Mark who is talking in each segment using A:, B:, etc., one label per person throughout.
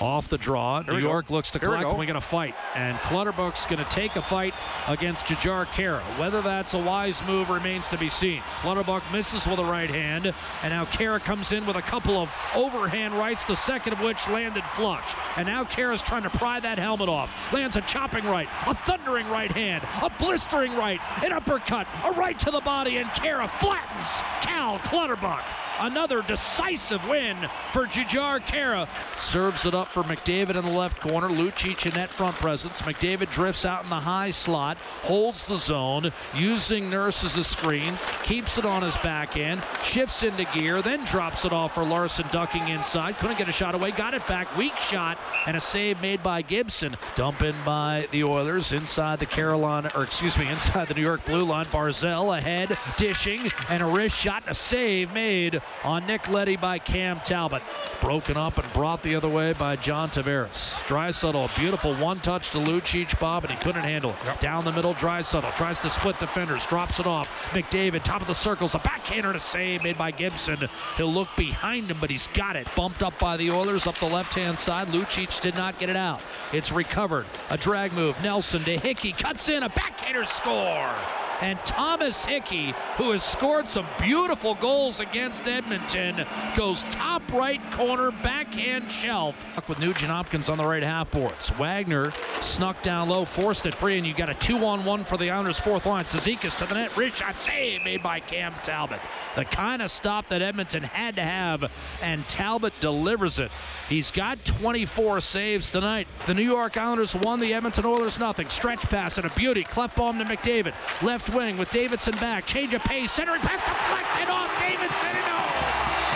A: Off the draw,
B: Here
A: New
B: we go.
A: York looks to
B: Here we
A: collect,
B: go.
A: and we're going to fight. And Clutterbuck's going to take a fight against Jujhar Khaira. Whether that's a wise move remains to be seen. Clutterbuck misses with a right hand, and now Khaira comes in with a couple of overhand rights, the second of which landed flush. And now Khaira's trying to pry that helmet off. Lands a chopping right, a thundering right hand, a blistering right, an uppercut, a right to the body, and Khaira flattens Cal Clutterbuck. Another decisive win for Jujhar Khaira. Serves it up for McDavid in the left corner. Lucic in net front presence. McDavid drifts out in the high slot, holds the zone, using Nurse as a screen, keeps it on his back end, shifts into gear, then drops it off for Larsson ducking inside. Couldn't get a shot away, got it back. Weak shot, and a save made by Gibson. Dump in by the Oilers inside the Carolina, or excuse me, inside the New York blue line. Barzal ahead, dishing, and a wrist shot, a save made on Nick Letty by Cam Talbot. Broken up and brought the other way by John Tavares. Draisaitl, a beautiful one touch to Lucic Bob, and he couldn't handle it. Down the middle, Draisaitl tries to split defenders, drops it off. McDavid, top of the circles, a backhander to save made by Gibson. He'll look behind him, but he's got it. Bumped up by the Oilers up the left hand side. Lucic did not get it out. It's recovered. A drag move. Nelson to Hickey, cuts in, a backhander score. And Thomas Hickey, who has scored some beautiful goals against Edmonton, goes top right corner, backhand shelf. With Nugent Hopkins on the right half boards. Wagner snuck down low, forced it free, and you got a two on one for the Islanders' fourth line. Cizikas to the net, Rich shot save made by Cam Talbot. The kind of stop that Edmonton had to have, and Talbot delivers it. He's got 24 saves tonight. The New York Islanders won the Edmonton Oilers nothing. Stretch pass and a beauty. Klefbom to McDavid. Left wing with Davidson back. Change of pace. Centering pass deflected off Davidson and oh!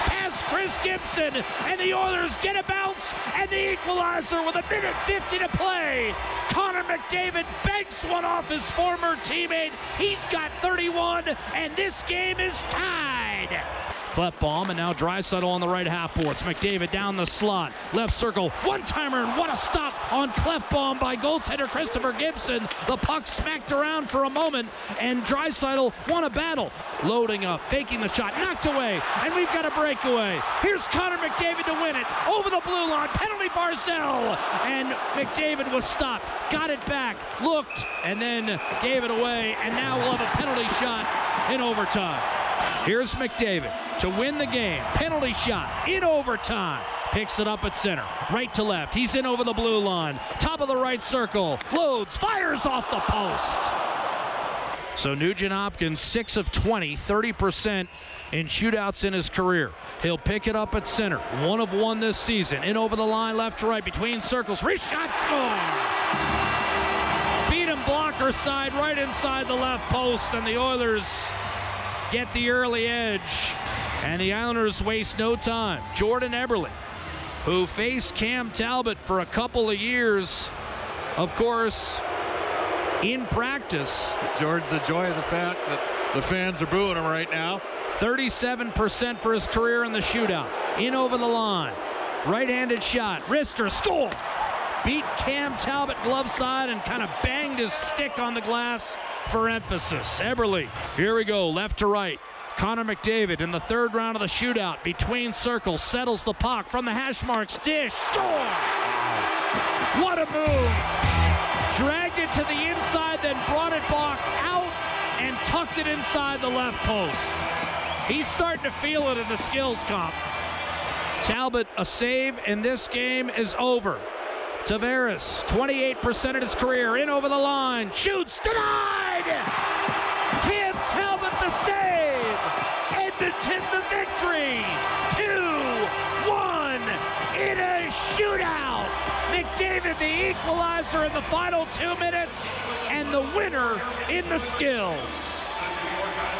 A: Past Chris Gibson. And the Oilers get a bounce and the equalizer with a minute 50 to play. Connor McDavid banks one off his former teammate. He's got 31 and this game is tied. Klefbom and now Draisaitl on the right half boards. McDavid down the slot, left circle, one timer, and what a stop on Klefbom by goaltender Christopher Gibson. The puck smacked around for a moment, and Draisaitl won a battle. Loading up, faking the shot, knocked away, and we've got a breakaway. Here's Connor McDavid to win it over the blue line, penalty Barzal, and McDavid was stopped, got it back, looked, and then gave it away, and now we'll have a penalty shot in overtime. Here's McDavid to win the game. Penalty shot in overtime. Picks it up at center. Right to left. He's in over the blue line. Top of the right circle. Loads. Fires off the post. So Nugent Hopkins, 6 of 20, 30% in shootouts in his career. He'll pick it up at center. One of one this season. In over the line, left to right, between circles. Wrist shot score. Beat him blocker side, right inside the left post, and the Oilers get the early edge. And the Islanders waste no time. Jordan Eberle, who faced Cam Talbot for a couple of years, of course, in practice,
B: Jordan's enjoying the fact that the fans are booing him right now.
A: 37% for his career in the shootout. In over the line. Right handed shot. Wrister, score! Beat Cam Talbot glove side and kind of banged his stick on the glass for emphasis. Eberle, here we go, left to right. Connor McDavid in the third round of the shootout, between circles, settles the puck from the hash marks, dish, score! What a move! Dragged it to the inside, then brought it back out and tucked it inside the left post. He's starting to feel it in the skills comp. Talbot, a save, and this game is over. Tavares, 28% of his career, in over the line, shoots, denied! Cam Talbot the save! Edmonton the victory! 2-1 in a shootout! McDavid the equalizer in the final two minutes, and the winner in the skills.